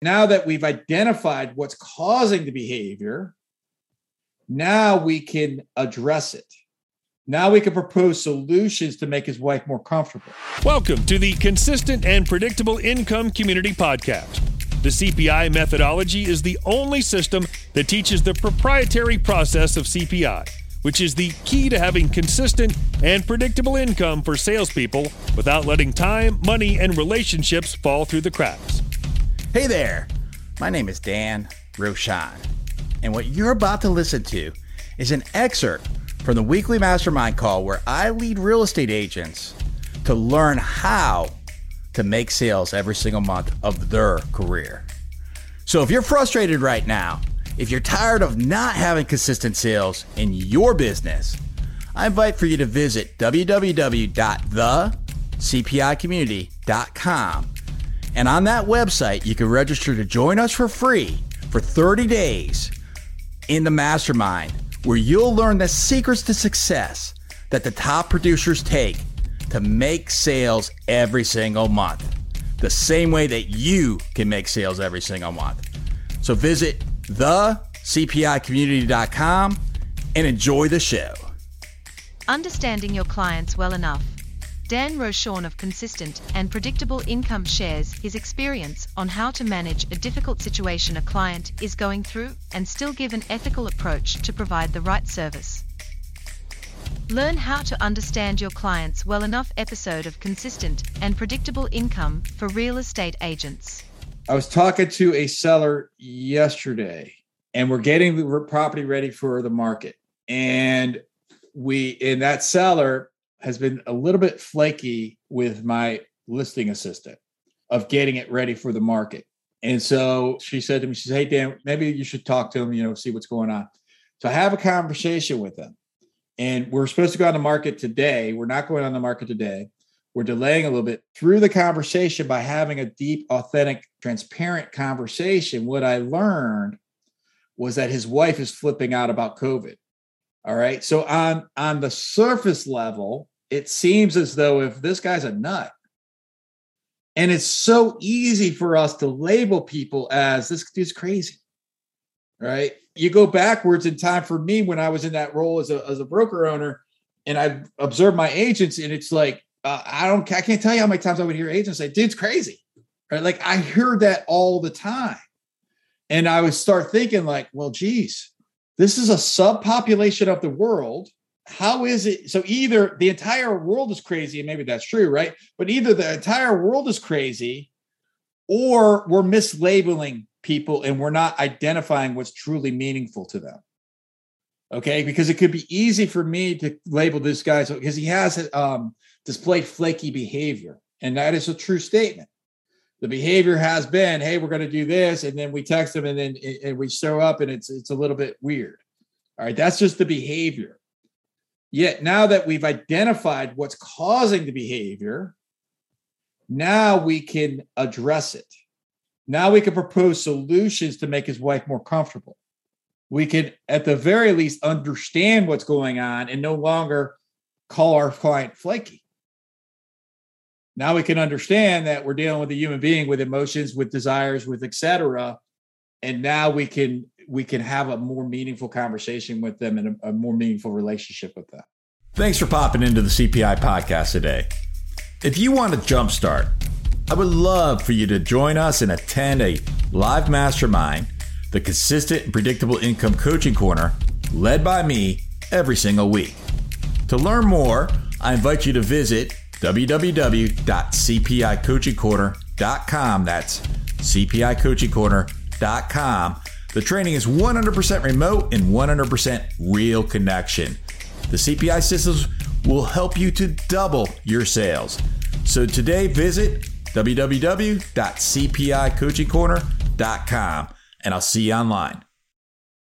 Now that we've identified what's causing the behavior, now we can address it. Now we can propose solutions to make his wife more comfortable. Welcome to the Consistent and Predictable Income Community Podcast. The CPI methodology is the only system that teaches the proprietary process of CPI, which is the key to having consistent and predictable income for salespeople without letting time, money, and relationships fall through the cracks. Hey there, my name is Dan Rochon, and what you're about to listen to is an excerpt from the weekly mastermind call where I lead real estate agents to learn how to make sales every single month of their career. So if you're frustrated right now, if you're tired of not having consistent sales in your business, I invite for you to visit www.thecpicommunity.com. And on that website, you can register to join us for free for 30 days in the mastermind, where you'll learn the secrets to success that the top producers take to make sales every single month, the same way that you can make sales every single month. So visit thecpicommunity.com and enjoy the show. Understanding your clients well enough. Dan Rochon of Consistent and Predictable Income shares his experience on how to manage a difficult situation a client is going through and still give an ethical approach to provide the right service. Learn how to understand your clients well enough episode of Consistent and Predictable Income for Real Estate Agents. I was talking to a seller yesterday and we're getting the property ready for the market. And we, in that seller has been a little bit flaky with my listing assistant of getting it ready for the market. And so she said to me, she said, Hey, Dan, maybe you should talk to him, you know, see what's going on. So I have a conversation with him and we're supposed to go on the market today. We're not going on the market today. We're delaying a little bit through the conversation by having a deep, authentic, transparent conversation. What I learned was that his wife is flipping out about COVID. All right. So on on the surface level, it seems as though if this guy's a nut, and it's so easy for us to label people as this dude's crazy. Right you go backwards in time for me when I was in that role as a, as a broker owner and I observed my agents and it's like, uh, I don't, I can't tell you how many times I would hear agents say, dude's crazy. Right. Like I heard that all the time. And I would start thinking like, well, geez, this is a subpopulation of the world. How is it? So either the entire world is crazy, and maybe that's true, right? But either the entire world is crazy or we're mislabeling people and we're not identifying what's truly meaningful to them. Okay, because it could be easy for me to label this guy so because he has um, displayed flaky behavior, and that is a true statement. The behavior has been, "Hey, we're going to do this," and then we text them, and then and we show up, and it's it's a little bit weird. All right, that's just the behavior. Yet now that we've identified what's causing the behavior, now we can address it. Now we can propose solutions to make his wife more comfortable. We can, at the very least, understand what's going on and no longer call our client flaky. Now we can understand that we're dealing with a human being with emotions, with desires, with etc. And now we can we can have a more meaningful conversation with them and a, a more meaningful relationship with them. Thanks for popping into the CPI podcast today. If you want to jumpstart I would love for you to join us and attend a live mastermind, the Consistent and Predictable Income Coaching Corner, led by me every single week. To learn more, I invite you to visit www.cpicoachingcorner.com. That's cpicoachingcorner.com. The training is 100% remote and 100% real connection. The CPI systems will help you to double your sales. So today, visit www.cpicoachingcorner.com, and I'll see you online.